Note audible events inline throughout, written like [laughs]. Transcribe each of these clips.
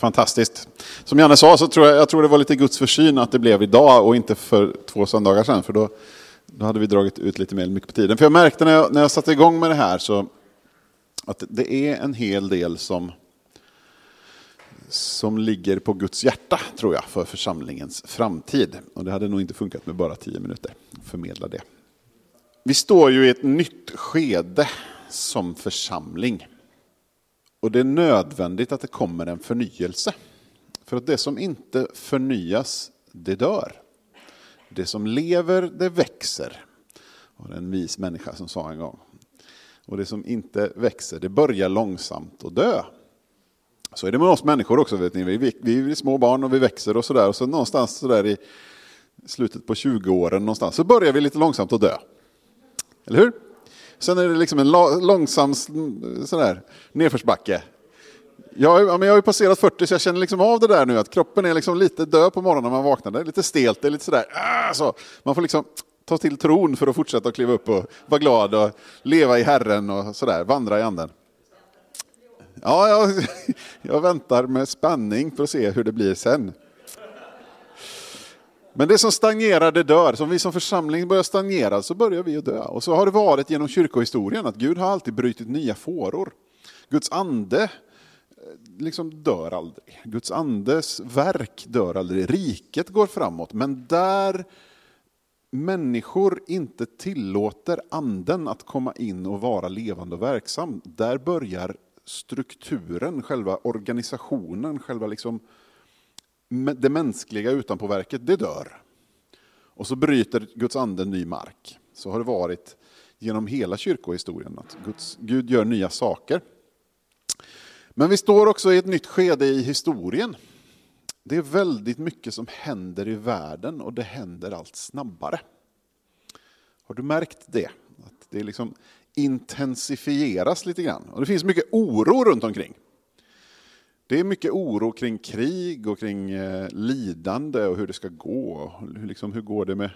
Fantastiskt. Som Janne sa så tror jag, jag tror det var lite Guds försyn att det blev idag och inte för två söndagar sedan. För då, då hade vi dragit ut lite mer mycket på tiden. För jag märkte när jag, när jag satte igång med det här så att det är en hel del som, som ligger på Guds hjärta, tror jag, för församlingens framtid. Och det hade nog inte funkat med bara tio minuter att förmedla det. Vi står ju i ett nytt skede som församling. Och det är nödvändigt att det kommer en förnyelse. För att det som inte förnyas, det dör. Det som lever, det växer. Det Var en vis människa som sa en gång. Och det som inte växer, det börjar långsamt att dö. Så är det med oss människor också. Vet ni. Vi, vi är små barn och vi växer och sådär. Och så någonstans så i slutet på 20-åren någonstans så börjar vi lite långsamt att dö. Eller hur? Sen är det liksom en långsam sådär, nedförsbacke. Jag, jag har ju passerat 40 så jag känner liksom av det där nu att kroppen är liksom lite död på morgonen när man vaknar. Det är lite stelt, det är lite sådär. Ah, så. Man får liksom ta till tron för att fortsätta att kliva upp och vara glad och leva i Herren och sådär, vandra i anden. Ja, jag, [laughs] jag väntar med spänning för att se hur det blir sen. Men det som stagnerar det dör. Så om vi som församling börjar stagnera så börjar vi att dö. Och så har det varit genom kyrkohistorien att Gud har alltid brutit nya fåror. Guds ande eh, liksom dör aldrig. Guds andes verk dör aldrig. Riket går framåt. Men där människor inte tillåter anden att komma in och vara levande och verksam, där börjar strukturen, själva organisationen, själva liksom det mänskliga utanpåverket, det dör. Och så bryter Guds ande ny mark. Så har det varit genom hela kyrkohistorien, att Guds, Gud gör nya saker. Men vi står också i ett nytt skede i historien. Det är väldigt mycket som händer i världen och det händer allt snabbare. Har du märkt det? Att det liksom intensifieras lite grann. Och det finns mycket oro runt omkring. Det är mycket oro kring krig och kring eh, lidande och hur det ska gå. Hur, liksom, hur går det med,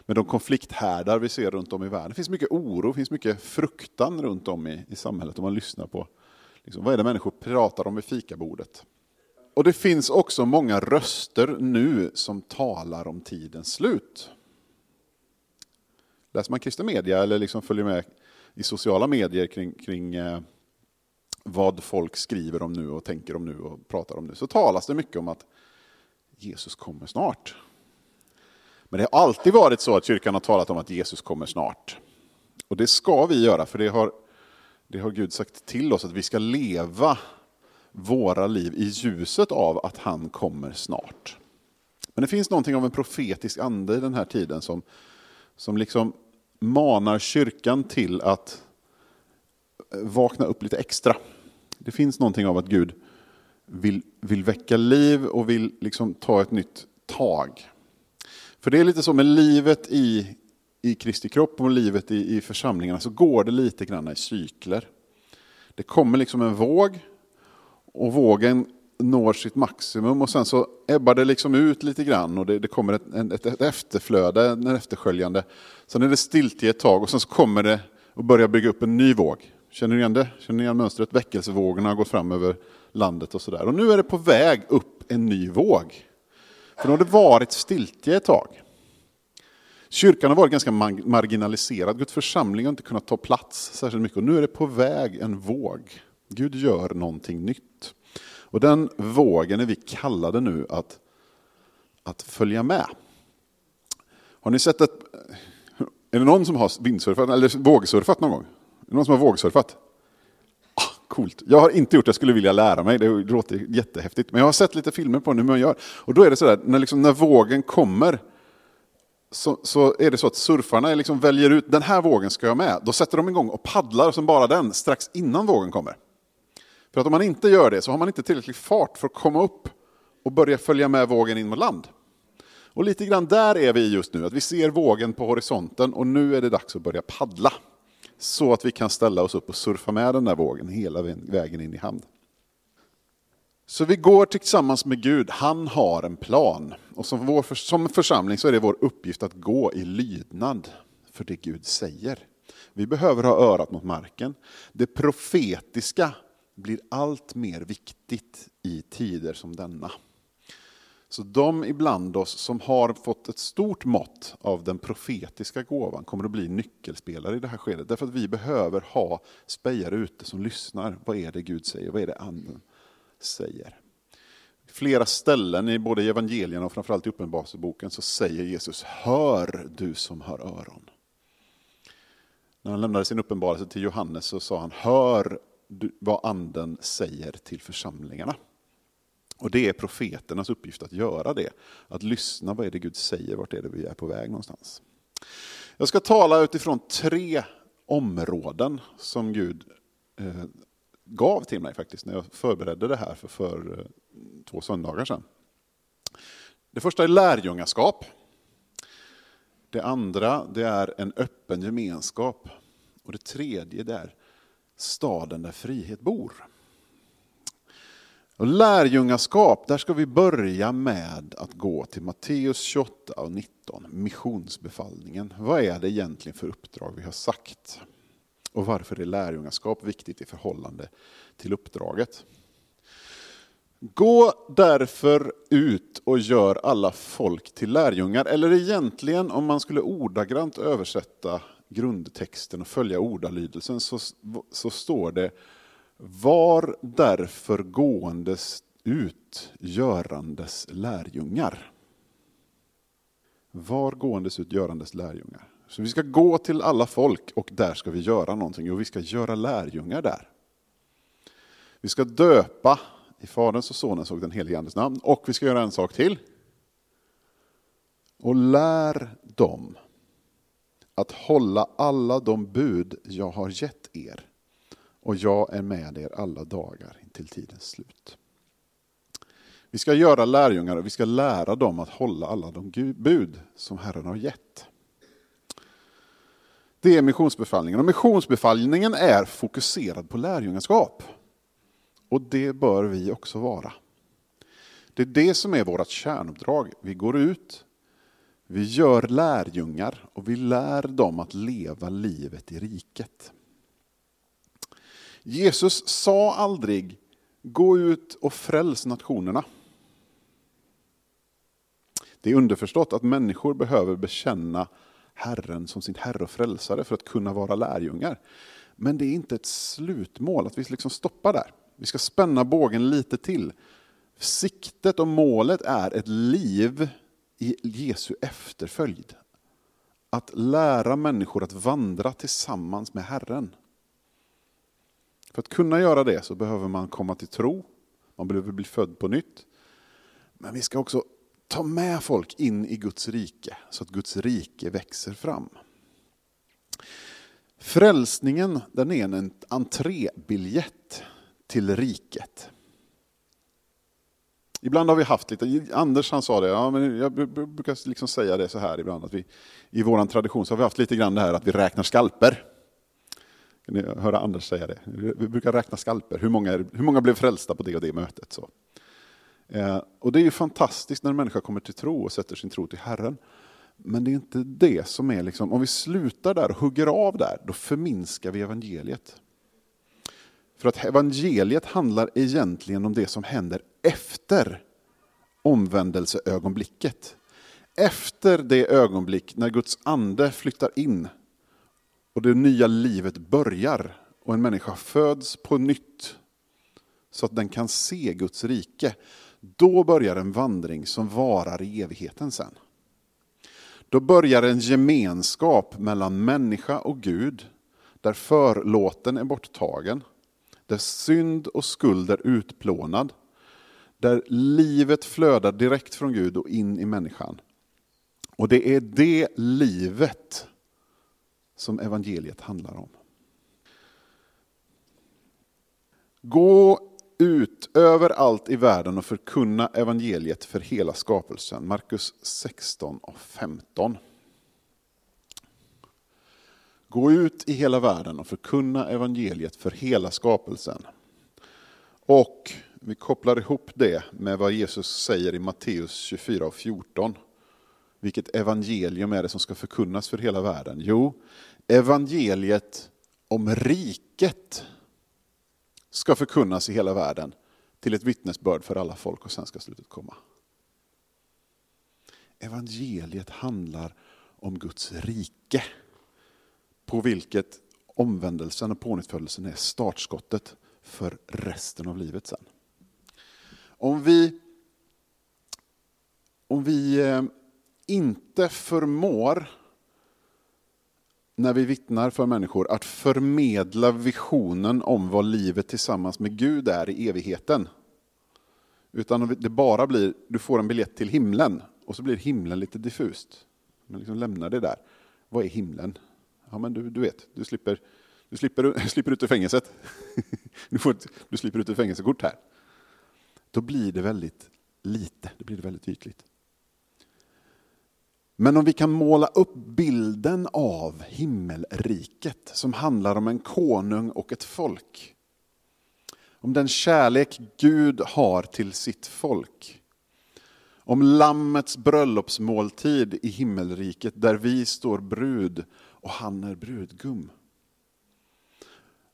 med de konflikthärdar vi ser runt om i världen? Det finns mycket oro, det finns mycket fruktan runt om i, i samhället om man lyssnar på liksom, vad är det människor pratar om vid fikabordet. Och det finns också många röster nu som talar om tidens slut. Läser man kristen media eller liksom följer med i sociala medier kring, kring eh, vad folk skriver om nu och tänker om nu och pratar om nu, så talas det mycket om att Jesus kommer snart. Men det har alltid varit så att kyrkan har talat om att Jesus kommer snart. Och det ska vi göra, för det har, det har Gud sagt till oss att vi ska leva våra liv i ljuset av att han kommer snart. Men det finns någonting av en profetisk ande i den här tiden som, som liksom manar kyrkan till att vakna upp lite extra. Det finns någonting av att Gud vill, vill väcka liv och vill liksom ta ett nytt tag. För det är lite så med livet i, i Kristi kropp och livet i, i församlingarna, så går det lite grann i cykler. Det kommer liksom en våg och vågen når sitt maximum och sen så ebbar det liksom ut lite grann och det, det kommer ett, ett, ett efterflöde, en eftersköljande. Sen är det stiltje ett tag och sen så kommer det och börjar bygga upp en ny våg. Känner ni igen det? Känner ni igen mönstret? Väckelsevågorna har gått fram över landet och sådär. Och nu är det på väg upp en ny våg. För nu har det varit stiltje ett tag. Kyrkan har varit ganska marginaliserad. Guds församling har inte kunnat ta plats särskilt mycket. Och nu är det på väg en våg. Gud gör någonting nytt. Och den vågen är vi kallade nu att, att följa med. Har ni sett ett... Är det någon som har vindsurfat eller vågsurfat någon gång? Är det någon som har vågsurfat? Ah, coolt. Jag har inte gjort det, jag skulle vilja lära mig. Det låter jättehäftigt. Men jag har sett lite filmer på hur man gör. Och då är det sådär, när, liksom, när vågen kommer så, så, är det så att surfarna liksom väljer ut, den här vågen ska jag med. Då sätter de igång och paddlar som bara den strax innan vågen kommer. För att om man inte gör det så har man inte tillräcklig fart för att komma upp och börja följa med vågen in mot land. Och lite grann där är vi just nu, att vi ser vågen på horisonten och nu är det dags att börja paddla. Så att vi kan ställa oss upp och surfa med den där vågen hela vägen in i hamn. Så vi går tillsammans med Gud, han har en plan. Och som, vår, som församling så är det vår uppgift att gå i lydnad för det Gud säger. Vi behöver ha örat mot marken. Det profetiska blir allt mer viktigt i tider som denna. Så de ibland oss som har fått ett stort mått av den profetiska gåvan kommer att bli nyckelspelare i det här skedet. Därför att vi behöver ha spejare ute som lyssnar. Vad är det Gud säger? Vad är det anden säger? Flera ställen i både evangelierna och framförallt i Uppenbarelseboken så säger Jesus Hör du som har öron. När han lämnade sin uppenbarelse till Johannes så sa han Hör vad anden säger till församlingarna. Och det är profeternas uppgift att göra det. Att lyssna, vad är det Gud säger, vart är det vi är på väg någonstans. Jag ska tala utifrån tre områden som Gud eh, gav till mig faktiskt när jag förberedde det här för, för eh, två söndagar sedan. Det första är lärjungaskap. Det andra det är en öppen gemenskap. Och det tredje det är staden där frihet bor. Och lärjungaskap, där ska vi börja med att gå till Matteus 28 och 19, missionsbefallningen. Vad är det egentligen för uppdrag vi har sagt? Och varför är lärjungaskap viktigt i förhållande till uppdraget? Gå därför ut och gör alla folk till lärjungar. Eller egentligen, om man skulle ordagrant översätta grundtexten och följa ordalydelsen, så, så står det var därför gåendes ut görandes lärjungar. Var gåendes ut görandes lärjungar. Så vi ska gå till alla folk och där ska vi göra någonting och vi ska göra lärjungar där. Vi ska döpa i Faderns och Sonens och den helige Andes namn och vi ska göra en sak till. Och lär dem att hålla alla de bud jag har gett er och jag är med er alla dagar till tidens slut. Vi ska göra lärjungar och vi ska lära dem att hålla alla de bud som Herren har gett. Det är missionsbefallningen. Och missionsbefallningen är fokuserad på lärjungaskap. Och det bör vi också vara. Det är det som är vårt kärnuppdrag. Vi går ut, vi gör lärjungar och vi lär dem att leva livet i riket. Jesus sa aldrig gå ut och fräls nationerna. Det är underförstått att människor behöver bekänna Herren som sin Herre och frälsare för att kunna vara lärjungar. Men det är inte ett slutmål, att vi liksom stoppar där. Vi ska spänna bågen lite till. Siktet och målet är ett liv i Jesu efterföljd. Att lära människor att vandra tillsammans med Herren. För att kunna göra det så behöver man komma till tro, man behöver bli född på nytt. Men vi ska också ta med folk in i Guds rike, så att Guds rike växer fram. Frälsningen den är en entrébiljett till riket. Ibland har vi haft lite, Anders han sa det, ja, men jag brukar liksom säga det så här ibland, att vi i vår tradition så har vi haft lite grann det här att vi räknar skalper. Kan ni höra Anders säga det? Vi brukar räkna skalper. Hur många, hur många blev frälsta på det och det mötet? Så. Eh, och det är ju fantastiskt när en människa kommer till tro och sätter sin tro till Herren. Men det är inte det som är, liksom, om vi slutar där och hugger av där, då förminskar vi evangeliet. För att evangeliet handlar egentligen om det som händer efter omvändelseögonblicket. Efter det ögonblick när Guds ande flyttar in och det nya livet börjar och en människa föds på nytt så att den kan se Guds rike, då börjar en vandring som varar i evigheten sen. Då börjar en gemenskap mellan människa och Gud, där förlåten är borttagen, där synd och skuld är utplånad, där livet flödar direkt från Gud och in i människan. Och det är det livet som evangeliet handlar om. Gå ut överallt i världen och förkunna evangeliet för hela skapelsen. Markus 16 och 15. Gå ut i hela världen och förkunna evangeliet för hela skapelsen. Och vi kopplar ihop det med vad Jesus säger i Matteus 24 och 14. Vilket evangelium är det som ska förkunnas för hela världen? Jo, evangeliet om riket ska förkunnas i hela världen till ett vittnesbörd för alla folk och sen ska slutet komma. Evangeliet handlar om Guds rike på vilket omvändelsen och pånyttfödelsen är startskottet för resten av livet sen. Om vi, om vi eh, inte förmår när vi vittnar för människor att förmedla visionen om vad livet tillsammans med Gud är i evigheten. Utan det bara blir, du får en biljett till himlen och så blir himlen lite diffust. Man liksom lämnar det där. Vad är himlen? Ja, men du, du vet, du slipper, du slipper, [laughs] slipper ut ur fängelset. [laughs] Du, får ett, du slipper ut ur fängelsekort här. Då blir det väldigt lite, det blir det väldigt ytligt. Men om vi kan måla upp bilden av himmelriket som handlar om en konung och ett folk. Om den kärlek Gud har till sitt folk. Om Lammets bröllopsmåltid i himmelriket där vi står brud och han är brudgum.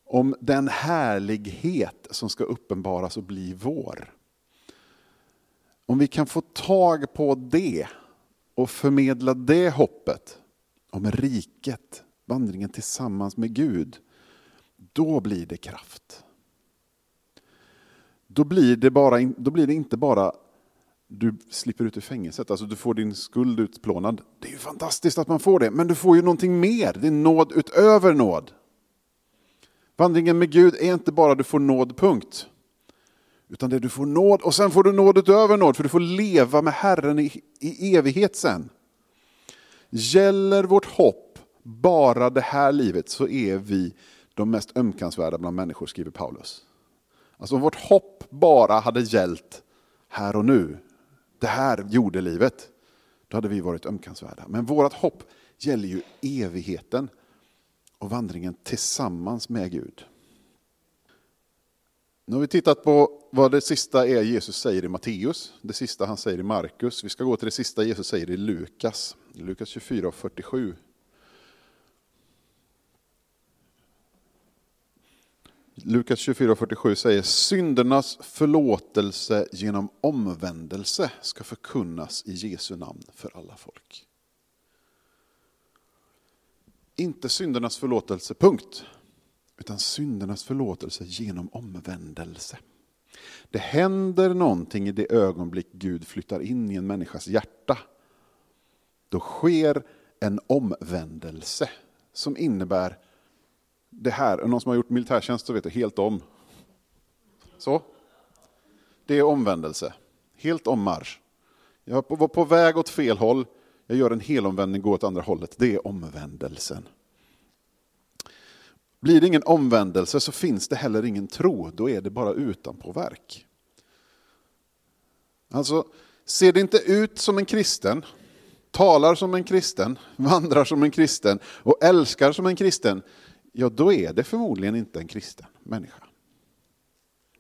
Om den härlighet som ska uppenbaras och bli vår. Om vi kan få tag på det och förmedla det hoppet om riket, vandringen tillsammans med Gud, då blir det kraft. Då blir det, bara, då blir det inte bara du slipper ut ur fängelset, alltså du får din skuld utplånad. Det är ju fantastiskt att man får det, men du får ju någonting mer. Det är nåd utöver nåd. Vandringen med Gud är inte bara du får nåd, punkt. Utan det du får nåd och sen får du nåd utöver nåd, för du får leva med Herren i, i evighet sen. Gäller vårt hopp bara det här livet så är vi de mest ömkansvärda bland människor, skriver Paulus. Alltså om vårt hopp bara hade gällt här och nu, det här jordelivet, då hade vi varit ömkansvärda. Men vårt hopp gäller ju evigheten och vandringen tillsammans med Gud. Nu har vi tittat på vad det sista är Jesus säger i Matteus, det sista han säger i Markus. Vi ska gå till det sista Jesus säger i Lukas, Lukas 24 och 47. Lukas 24 och 47 säger syndernas förlåtelse genom omvändelse ska förkunnas i Jesu namn för alla folk. Inte syndernas förlåtelse, punkt utan syndernas förlåtelse genom omvändelse. Det händer någonting i det ögonblick Gud flyttar in i en människas hjärta. Då sker en omvändelse som innebär det här. Någon som har gjort militärtjänst så vet det, helt om. Så. Det är omvändelse. Helt om marsch. Jag var på väg åt fel håll, jag gör en helomvändning, går åt andra hållet. Det är omvändelsen. Blir det ingen omvändelse så finns det heller ingen tro, då är det bara utanpåverk. Alltså, ser det inte ut som en kristen, talar som en kristen, vandrar som en kristen och älskar som en kristen, ja då är det förmodligen inte en kristen människa.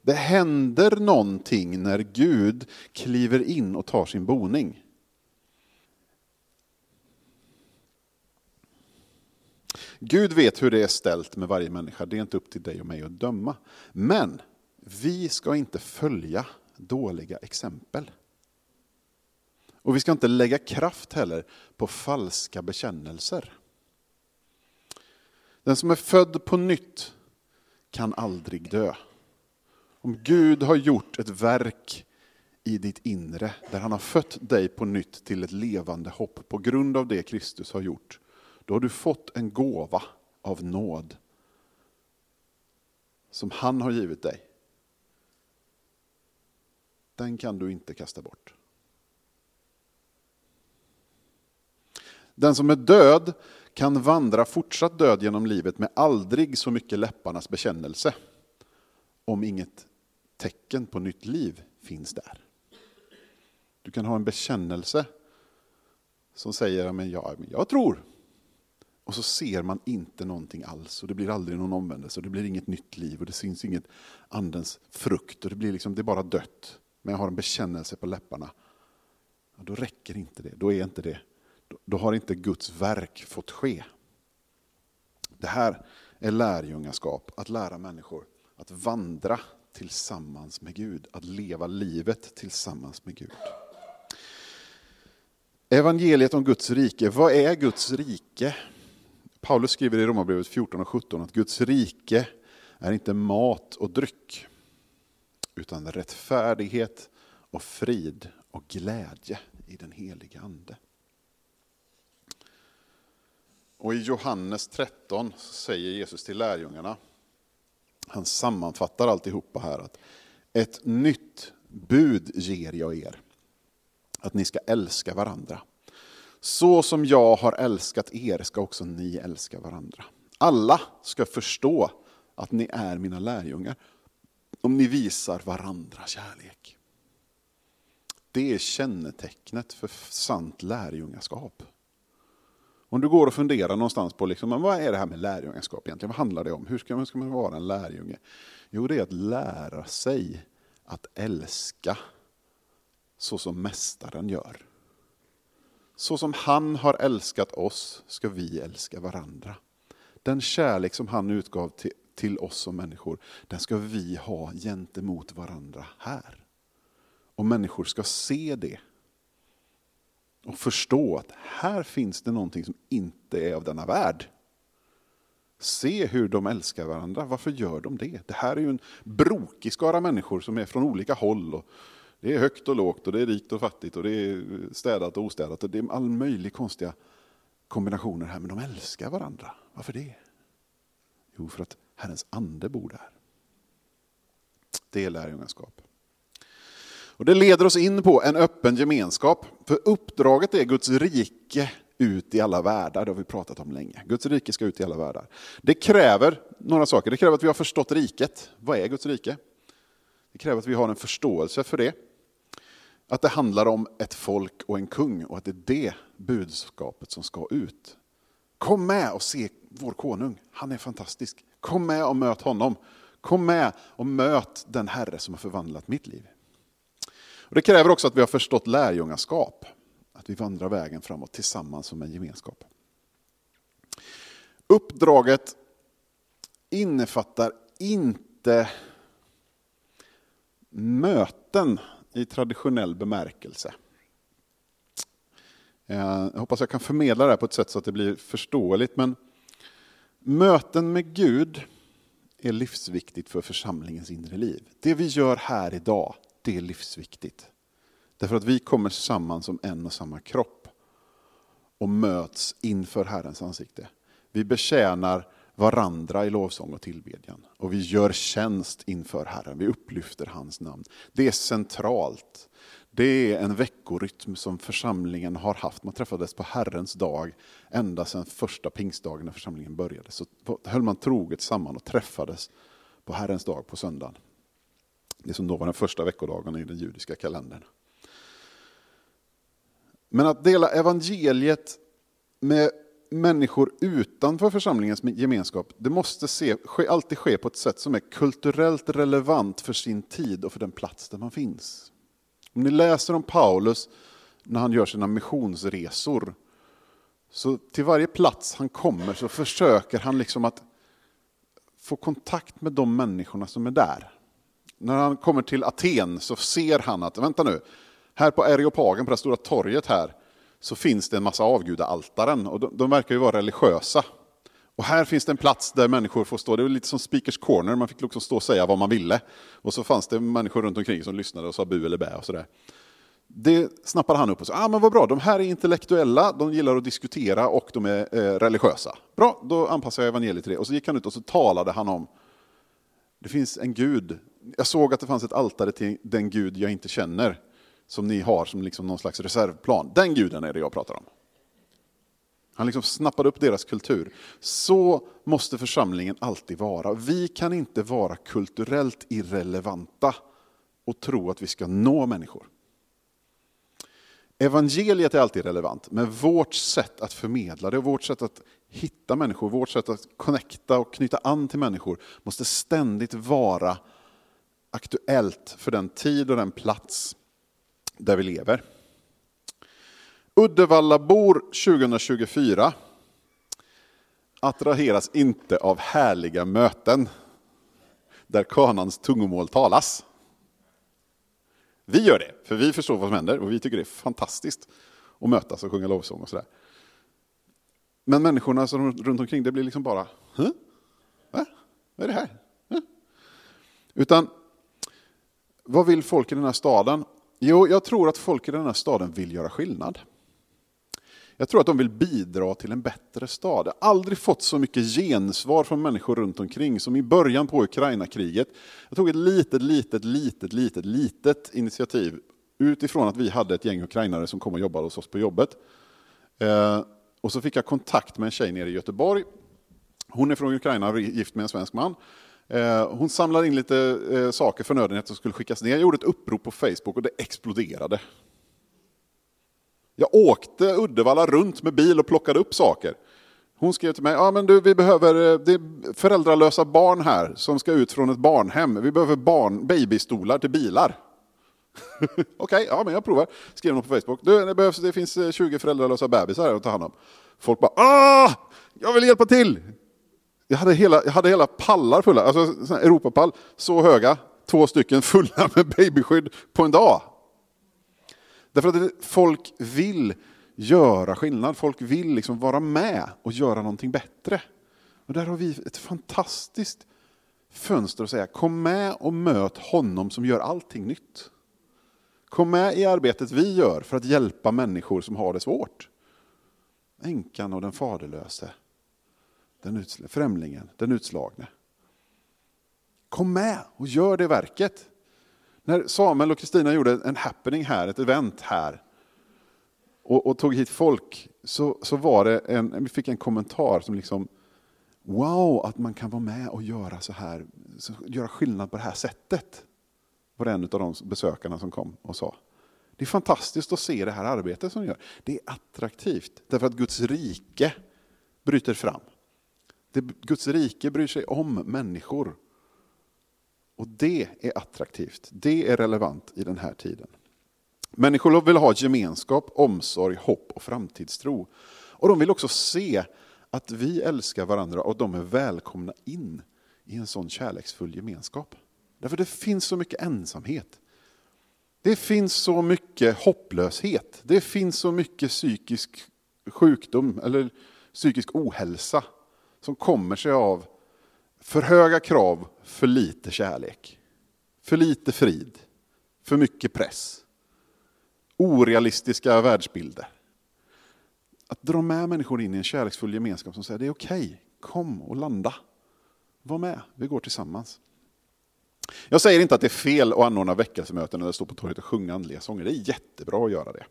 Det händer någonting när Gud kliver in och tar sin boning. Gud vet hur det är ställt med varje människa, det är inte upp till dig och mig att döma. Men vi ska inte följa dåliga exempel. Och vi ska inte lägga kraft heller på falska bekännelser. Den som är född på nytt kan aldrig dö. Om Gud har gjort ett verk i ditt inre, där han har fött dig på nytt till ett levande hopp på grund av det Kristus har gjort, då har du fått en gåva av nåd som han har givit dig. Den kan du inte kasta bort. Den som är död kan vandra fortsatt död genom livet med aldrig så mycket läpparnas bekännelse. Om inget tecken på nytt liv finns där. Du kan ha en bekännelse som säger att jag, jag tror, och så ser man inte någonting alls och det blir aldrig någon omvändelse och det blir inget nytt liv och det syns inget andens frukt och det blir liksom, det är bara dött. Men jag har en bekännelse på läpparna. Ja, då räcker inte det, då är inte det, då har inte Guds verk fått ske. Det här är lärjungaskap, att lära människor att vandra tillsammans med Gud, att leva livet tillsammans med Gud. Evangeliet om Guds rike, vad är Guds rike? Paulus skriver i Romarbrevet 14 och 17 att Guds rike är inte mat och dryck, utan rättfärdighet och frid och glädje i den heliga Ande. Och i Johannes 13 säger Jesus till lärjungarna, han sammanfattar alltihopa här, att ett nytt bud ger jag er, att ni ska älska varandra. Så som jag har älskat er ska också ni älska varandra. Alla ska förstå att ni är mina lärjungar om ni visar varandra kärlek. Det är kännetecknet för sant lärjungaskap. Om du går och funderar någonstans på liksom, vad är det här med lärjungaskap egentligen? Vad handlar det om? Hur ska man, ska man vara en lärjunge? Jo, det är att lära sig att älska så som Mästaren gör. Så som han har älskat oss ska vi älska varandra. Den kärlek som han utgav till, till oss som människor, den ska vi ha gentemot varandra här. Och människor ska se det. Och förstå att här finns det någonting som inte är av denna värld. Se hur de älskar varandra. Varför gör de det? Det här är ju en brokig skara människor som är från olika håll. Och det är högt och lågt och det är rikt och fattigt och det är städat och ostädat. Och det är all möjlig konstiga kombinationer här. Men de älskar varandra. Varför det? Jo, för att Herrens ande bor där. Det är lärjungaskap. Och det leder oss in på en öppen gemenskap. För uppdraget är Guds rike ut i alla världar, det har vi pratat om länge. Guds rike ska ut i alla världar. Det kräver några saker. Det kräver att vi har förstått riket. Vad är Guds rike? Det kräver att vi har en förståelse för det. Att det handlar om ett folk och en kung och att det är det budskapet som ska ut. Kom med och se vår konung, han är fantastisk. Kom med och möt honom. Kom med och möt den Herre som har förvandlat mitt liv. Och det kräver också att vi har förstått lärjungaskap. Att vi vandrar vägen framåt tillsammans som en gemenskap. Uppdraget innefattar inte möten i traditionell bemärkelse. Eh, jag hoppas jag kan förmedla det här på ett sätt så att det blir förståeligt. Men möten med Gud är livsviktigt för församlingens inre liv. Det vi gör här idag, det är livsviktigt. Därför att vi kommer samman som en och samma kropp och möts inför Herrens ansikte. Vi betjänar varandra i lovsång och tillbedjan. Och vi gör tjänst inför Herren, vi upplyfter hans namn. Det är centralt. Det är en veckorytm som församlingen har haft. Man träffades på Herrens dag ända sedan första pingstdagen när församlingen började. Så höll man troget samman och träffades på Herrens dag på söndagen. Det som då var den första veckodagen i den judiska kalendern. Men att dela evangeliet med människor utanför församlingens gemenskap, det måste se, alltid ske på ett sätt som är kulturellt relevant för sin tid och för den plats där man finns. Om ni läser om Paulus när han gör sina missionsresor, så till varje plats han kommer så försöker han liksom att få kontakt med de människorna som är där. När han kommer till Aten så ser han att, vänta nu, här på Areopagen, på det stora torget här, så finns det en massa avgudaaltaren och de, de verkar ju vara religiösa. Och här finns det en plats där människor får stå, det var lite som speakers corner, man fick liksom stå och säga vad man ville. Och så fanns det människor runt omkring som lyssnade och sa bu eller bä och sådär. Det snappade han upp och sa, ah, men vad bra, de här är intellektuella, de gillar att diskutera och de är eh, religiösa. Bra, då anpassar jag evangeliet till det. Och så gick han ut och så talade han om, det finns en gud, jag såg att det fanns ett altare till den gud jag inte känner som ni har som liksom någon slags reservplan. Den guden är det jag pratar om. Han liksom snappade upp deras kultur. Så måste församlingen alltid vara. Vi kan inte vara kulturellt irrelevanta och tro att vi ska nå människor. Evangeliet är alltid relevant, men vårt sätt att förmedla det, vårt sätt att hitta människor, vårt sätt att connecta och knyta an till människor måste ständigt vara aktuellt för den tid och den plats där vi lever. Uddevallabor 2024 attraheras inte av härliga möten. där kanans tungomål talas. Vi gör det, för vi förstår vad som händer och vi tycker det är fantastiskt att mötas och sjunga lovsång och sådär. Men människorna som runt omkring, det blir liksom bara. Va? Vad är det här? Hä? Utan, vad vill folk i den här staden? Jo, jag tror att folk i den här staden vill göra skillnad. Jag tror att de vill bidra till en bättre stad. Jag har aldrig fått så mycket gensvar från människor runt omkring som i början på Ukraina-kriget. Jag tog ett litet, litet, litet, litet, litet initiativ utifrån att vi hade ett gäng ukrainare som kom och jobbade hos oss på jobbet. Eh, och så fick jag kontakt med en tjej nere i Göteborg. Hon är från Ukraina, gift med en svensk man. Eh, hon samlade in lite eh, saker, förnödenheter som skulle skickas ner. Jag gjorde ett upprop på Facebook och det exploderade. Jag åkte Uddevalla runt med bil och plockade upp saker. Hon skrev till mig, ja men du vi behöver, eh, det är föräldralösa barn här som ska ut från ett barnhem. Vi behöver barn, babystolar till bilar. [laughs] Okej, okay, ja men jag provar. Skrev hon på Facebook. Du, det, behövs, det finns eh, 20 föräldralösa bebisar här att ta hand om. Folk bara, ah, jag vill hjälpa till. Jag hade hela, jag hade hela pallar fulla, alltså Europapall, så höga, två stycken fulla [laughs] med babyskydd på en dag. Därför att folk vill göra skillnad, folk vill liksom vara med och göra någonting bättre. Och där har vi ett fantastiskt fönster att säga, kom med och möt honom som gör allting nytt. Kom med i arbetet vi gör för att hjälpa människor som har det svårt. Änkan och den faderlöse, den utsl- främlingen, den utslagne. Kom med och gör det verket. När Samuel och Kristina gjorde en happening här, ett event här, och, och, tog hit folk, så, så var det en, vi fick en kommentar som liksom, wow, att man kan vara med och göra så här, göra skillnad på det här sättet. Var en av de besökarna som kom och sa. Det är fantastiskt att se det här arbetet som gör. Det är attraktivt, därför att Guds rike bryter fram. Det, Guds rike bryr sig om människor. Och det är attraktivt, det är relevant i den här tiden. Människor vill ha gemenskap, omsorg, hopp och framtidstro. Och de vill också se att vi älskar varandra och de är välkomna in i en sån kärleksfull gemenskap. Därför det finns så mycket ensamhet. Det finns så mycket hopplöshet. Det finns så mycket psykisk sjukdom eller psykisk ohälsa som kommer sig av för höga krav, för lite kärlek. För lite frid, för mycket press. Orealistiska världsbilder. Att dra med människor in i en kärleksfull gemenskap som säger det är okej, okay, kom och landa. Var med, vi går tillsammans. Jag säger inte att det är fel att anordna väckelsemöten eller stå på torget och sjunga andliga sånger. Det är jättebra att göra det.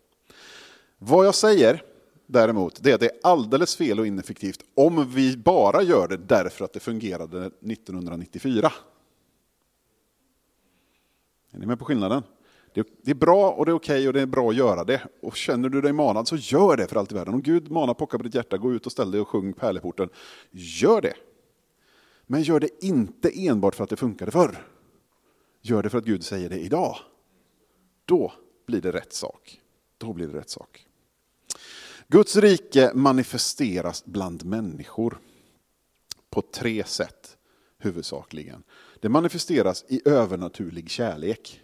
Vad jag säger däremot, det är att det är alldeles fel och ineffektivt om vi bara gör det därför att det fungerade 1994. Är ni med på skillnaden? Det är bra och det är okej okay och det är bra att göra det. Och känner du dig manad så gör det för allt i världen. Om Gud manar pocka på ditt hjärta, gå ut och ställ dig och sjung pärleporten. Gör det. Men gör det inte enbart för att det funkade förr. Gör det för att Gud säger det idag. Då blir det rätt sak. Då blir det rätt sak. Guds rike manifesteras bland människor på tre sätt huvudsakligen. Det manifesteras i övernaturlig kärlek.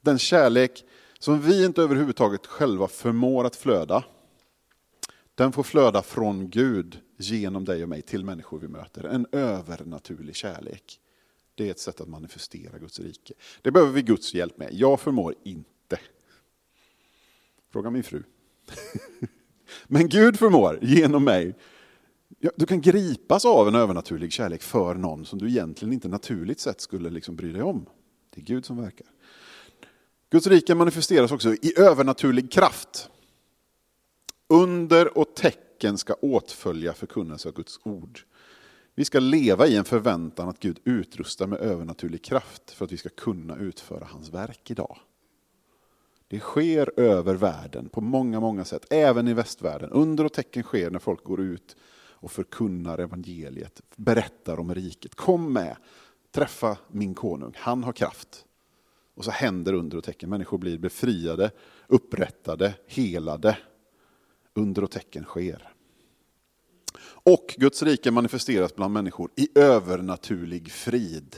Den kärlek som vi inte överhuvudtaget själva förmår att flöda. Den får flöda från Gud genom dig och mig till människor vi möter. En övernaturlig kärlek. Det är ett sätt att manifestera Guds rike. Det behöver vi Guds hjälp med. Jag förmår inte. Fråga min fru. [laughs] Men Gud förmår genom mig. Du kan gripas av en övernaturlig kärlek för någon som du egentligen inte naturligt sett skulle liksom bry dig om. Det är Gud som verkar. Guds rike manifesteras också i övernaturlig kraft. Under och tecken ska åtfölja förkunnelse av Guds ord. Vi ska leva i en förväntan att Gud utrustar med övernaturlig kraft för att vi ska kunna utföra hans verk idag. Det sker över världen på många, många sätt, även i västvärlden. Under och tecken sker när folk går ut och förkunnar evangeliet, berättar om riket. Kom med, träffa min konung, han har kraft. Och så händer under och tecken, människor blir befriade, upprättade, helade. Under och tecken sker. Och Guds rike manifesteras bland människor i övernaturlig frid.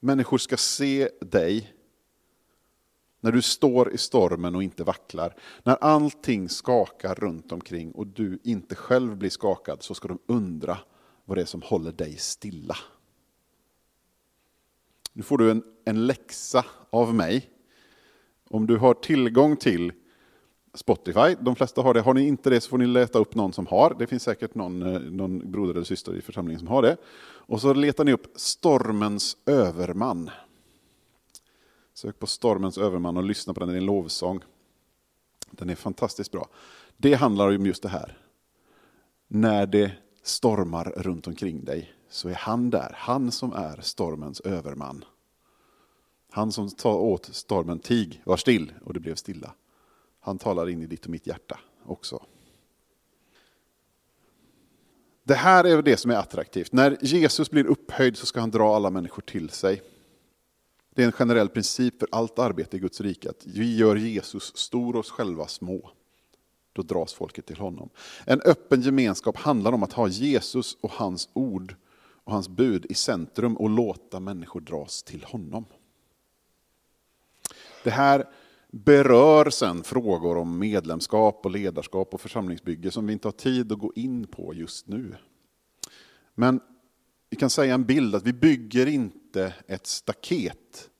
Människor ska se dig när du står i stormen och inte vacklar. När allting skakar runt omkring och du inte själv blir skakad så ska de undra vad det är som håller dig stilla. Nu får du en, en läxa av mig. Om du har tillgång till Spotify, de flesta har det. Har ni inte det så får ni leta upp någon som har. Det finns säkert någon, eh, någon broder eller syster i församlingen som har det. Och så letar ni upp Stormens överman. Sök på Stormens överman och lyssna på den, det är en lovsång. Den är fantastiskt bra. Det handlar om just det här. När det stormar runt omkring dig så är han där. Han som är stormens överman. Han som tar åt stormen, tig, var still, och det blev stilla. Han talar in i ditt och mitt hjärta också. Det här är det som är attraktivt. När Jesus blir upphöjd så ska han dra alla människor till sig. Det är en generell princip för allt arbete i Guds rike, att vi gör Jesus stor och oss själva små. Då dras folket till honom. En öppen gemenskap handlar om att ha Jesus och hans ord och hans bud i centrum och låta människor dras till honom. Det här berör sen frågor om medlemskap och ledarskap och församlingsbygge som vi inte har tid att gå in på just nu. Men vi kan säga en bild att vi bygger inte ett staket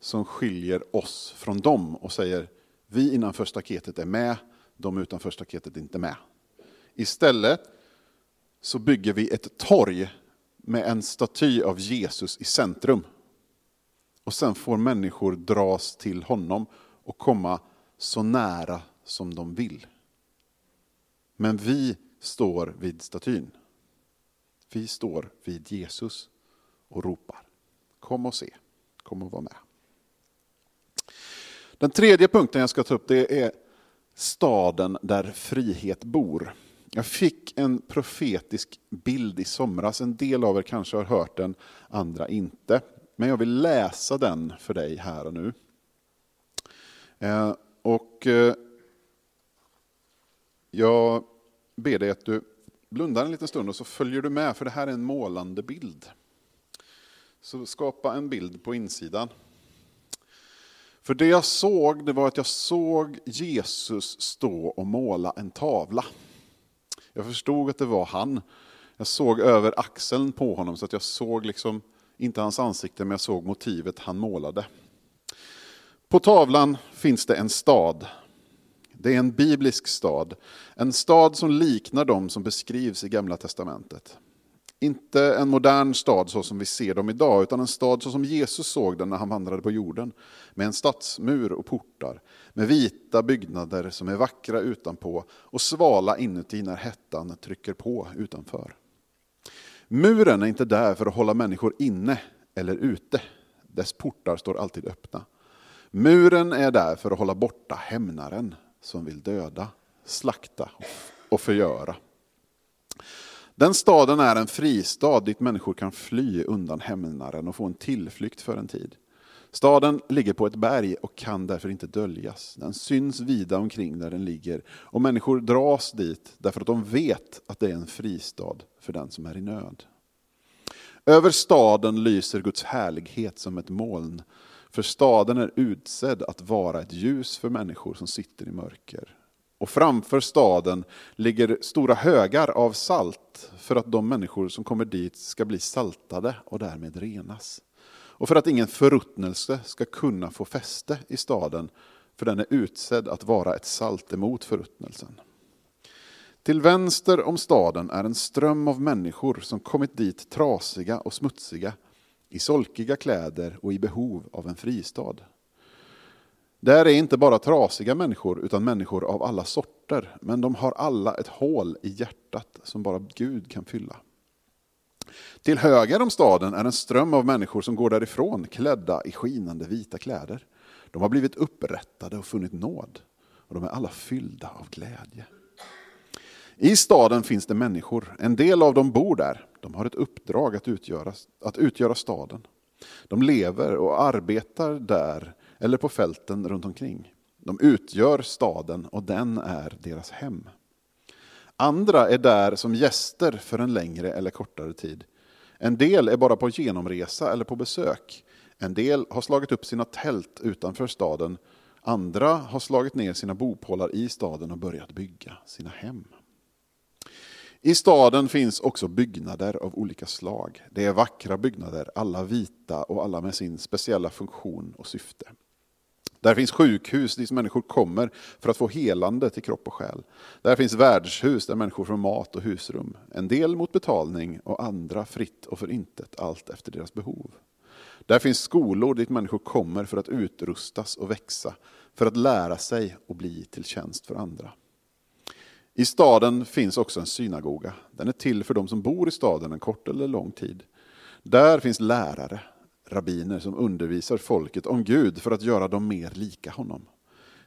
som skiljer oss från dem och säger vi innanför staketet är med, de utanför staketet är inte med. Istället så bygger vi ett torg med en staty av Jesus i centrum. Och sen får människor dras till honom och komma så nära som de vill. Men vi står vid statyn. Vi står vid Jesus och ropar. Kom och se, kom och var med. Den tredje punkten jag ska ta upp det är staden där frihet bor. Jag fick en profetisk bild i somras. En del av er kanske har hört den, andra inte. Men jag vill läsa den för dig här och nu. Eh, och eh, jag ber dig att du blundar en liten stund och så följer du med, för det här är en målande bild. Så skapa en bild på insidan. För det jag såg, det var att jag såg Jesus stå och måla en tavla. Jag förstod att det var han. Jag såg över axeln på honom så att jag såg liksom, inte hans ansikte, men jag såg motivet han målade. På tavlan finns det en stad. Det är en biblisk stad. En stad som liknar de som beskrivs i Gamla Testamentet. Inte en modern stad så som vi ser dem idag, utan en stad så som Jesus såg den när han vandrade på jorden. Med en stadsmur och portar, med vita byggnader som är vackra utanpå och svala inuti när hettan trycker på utanför. Muren är inte där för att hålla människor inne eller ute. Dess portar står alltid öppna. Muren är där för att hålla borta hämnaren som vill döda, slakta och förgöra. Den staden är en fristad dit människor kan fly undan hämnaren och få en tillflykt för en tid. Staden ligger på ett berg och kan därför inte döljas. Den syns vida omkring där den ligger och människor dras dit därför att de vet att det är en fristad för den som är i nöd. Över staden lyser Guds härlighet som ett moln för staden är utsedd att vara ett ljus för människor som sitter i mörker. Och framför staden ligger stora högar av salt för att de människor som kommer dit ska bli saltade och därmed renas. Och för att ingen förruttnelse ska kunna få fäste i staden, för den är utsedd att vara ett salt emot förruttnelsen. Till vänster om staden är en ström av människor som kommit dit trasiga och smutsiga i solkiga kläder och i behov av en fristad. Där är inte bara trasiga människor, utan människor av alla sorter, men de har alla ett hål i hjärtat som bara Gud kan fylla. Till höger om staden är en ström av människor som går därifrån klädda i skinande vita kläder. De har blivit upprättade och funnit nåd, och de är alla fyllda av glädje. I staden finns det människor, en del av dem bor där, de har ett uppdrag att utgöra, att utgöra staden. De lever och arbetar där eller på fälten runt omkring. De utgör staden och den är deras hem. Andra är där som gäster för en längre eller kortare tid. En del är bara på genomresa eller på besök. En del har slagit upp sina tält utanför staden, andra har slagit ner sina bopålar i staden och börjat bygga sina hem. I staden finns också byggnader av olika slag. Det är vackra byggnader, alla vita och alla med sin speciella funktion och syfte. Där finns sjukhus dit människor kommer för att få helande till kropp och själ. Där finns värdshus där människor får mat och husrum. En del mot betalning och andra fritt och för intet, allt efter deras behov. Där finns skolor dit människor kommer för att utrustas och växa, för att lära sig och bli till tjänst för andra. I staden finns också en synagoga. Den är till för de som bor i staden en kort eller lång tid. Där finns lärare, rabbiner som undervisar folket om Gud för att göra dem mer lika honom.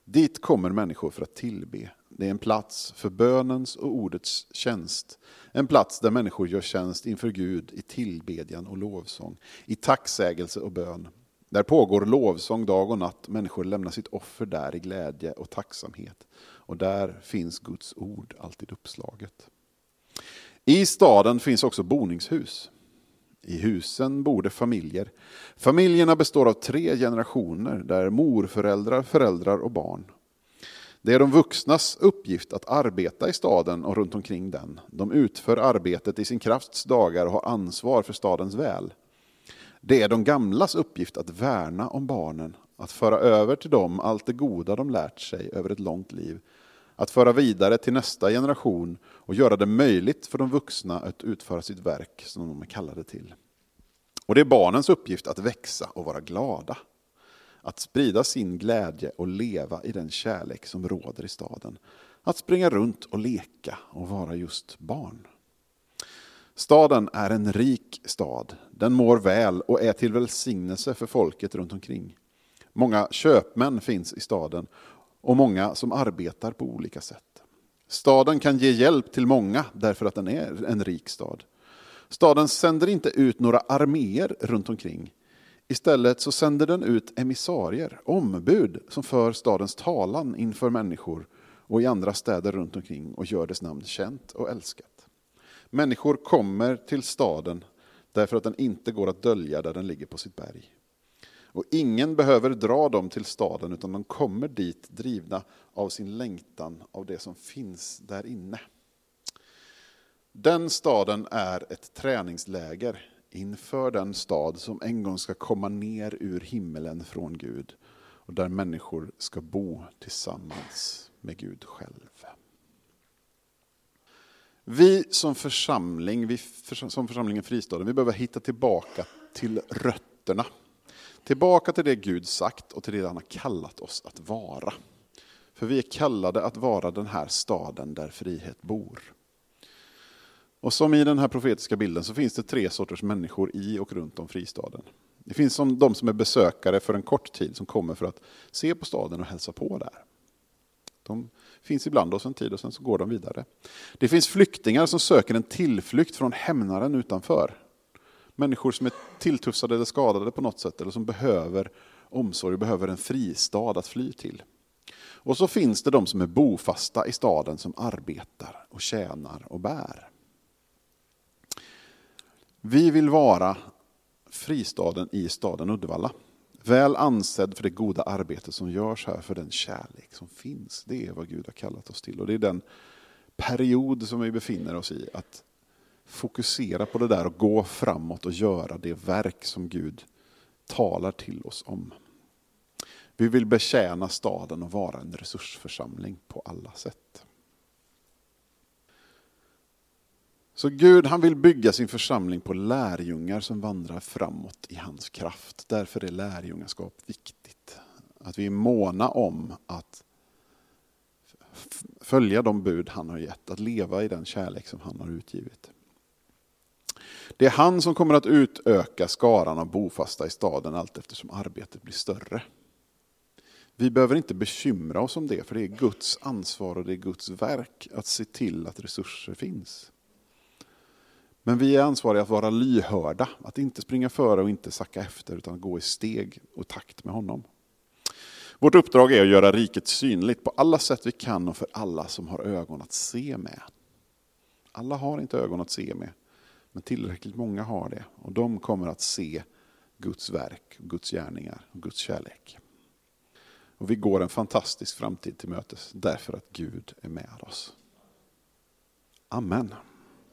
Dit kommer människor för att tillbe. Det är en plats för bönens och ordets tjänst. En plats där människor gör tjänst inför Gud i tillbedjan och lovsång, i tacksägelse och bön. Där pågår lovsång dag och natt, människor lämnar sitt offer där i glädje och tacksamhet. Och där finns Guds ord alltid uppslaget. I staden finns också boningshus. I husen bor det familjer. Familjerna består av tre generationer där morföräldrar, föräldrar och barn. Det är de vuxnas uppgift att arbeta i staden och runt omkring den. De utför arbetet i sin krafts dagar och har ansvar för stadens väl. Det är de gamlas uppgift att värna om barnen, att föra över till dem allt det goda de lärt sig över ett långt liv, att föra vidare till nästa generation och göra det möjligt för de vuxna att utföra sitt verk som de är kallade till. Och det är barnens uppgift att växa och vara glada. Att sprida sin glädje och leva i den kärlek som råder i staden. Att springa runt och leka och vara just barn. Staden är en rik stad. Den mår väl och är till välsignelse för folket runt omkring. Många köpmän finns i staden och många som arbetar på olika sätt. Staden kan ge hjälp till många därför att den är en rik stad. Staden sänder inte ut några arméer runt omkring. Istället så sänder den ut emissarier, ombud som för stadens talan inför människor och i andra städer runt omkring och gör dess namn känt och älskat. Människor kommer till staden därför att den inte går att dölja där den ligger på sitt berg. Och ingen behöver dra dem till staden utan de kommer dit drivna av sin längtan av det som finns där inne. Den staden är ett träningsläger inför den stad som en gång ska komma ner ur himmelen från Gud och där människor ska bo tillsammans med Gud själv. Vi som församling, vi som församlingen Fristaden, vi behöver hitta tillbaka till rötterna. Tillbaka till det Gud sagt och till det han har kallat oss att vara. För vi är kallade att vara den här staden där frihet bor. Och som i den här profetiska bilden så finns det tre sorters människor i och runt om fristaden. Det finns som de som är besökare för en kort tid som kommer för att se på staden och hälsa på där. De finns ibland oss en tid och sen så går de vidare. Det finns flyktingar som söker en tillflykt från hämnaren utanför. Människor som är tilltufsade eller skadade på något sätt eller som behöver omsorg och behöver en fristad att fly till. Och så finns det de som är bofasta i staden som arbetar och tjänar och bär. Vi vill vara fristaden i staden Uddevalla. Väl ansedd för det goda arbete som görs här, för den kärlek som finns. Det är vad Gud har kallat oss till. Och det är den period som vi befinner oss i. Att fokusera på det där och gå framåt och göra det verk som Gud talar till oss om. Vi vill betjäna staden och vara en resursförsamling på alla sätt. Så Gud han vill bygga sin församling på lärjungar som vandrar framåt i hans kraft. Därför är lärjungaskap viktigt. Att vi är måna om att följa de bud han har gett, att leva i den kärlek som han har utgivit. Det är han som kommer att utöka skaran av bofasta i staden allt eftersom arbetet blir större. Vi behöver inte bekymra oss om det, för det är Guds ansvar och det är Guds verk att se till att resurser finns. Men vi är ansvariga att vara lyhörda, att inte springa före och inte sacka efter, utan gå i steg och takt med honom. Vårt uppdrag är att göra riket synligt på alla sätt vi kan och för alla som har ögon att se med. Alla har inte ögon att se med, men tillräckligt många har det. Och de kommer att se Guds verk, Guds gärningar och Guds kärlek. Och vi går en fantastisk framtid till mötes därför att Gud är med oss. Amen.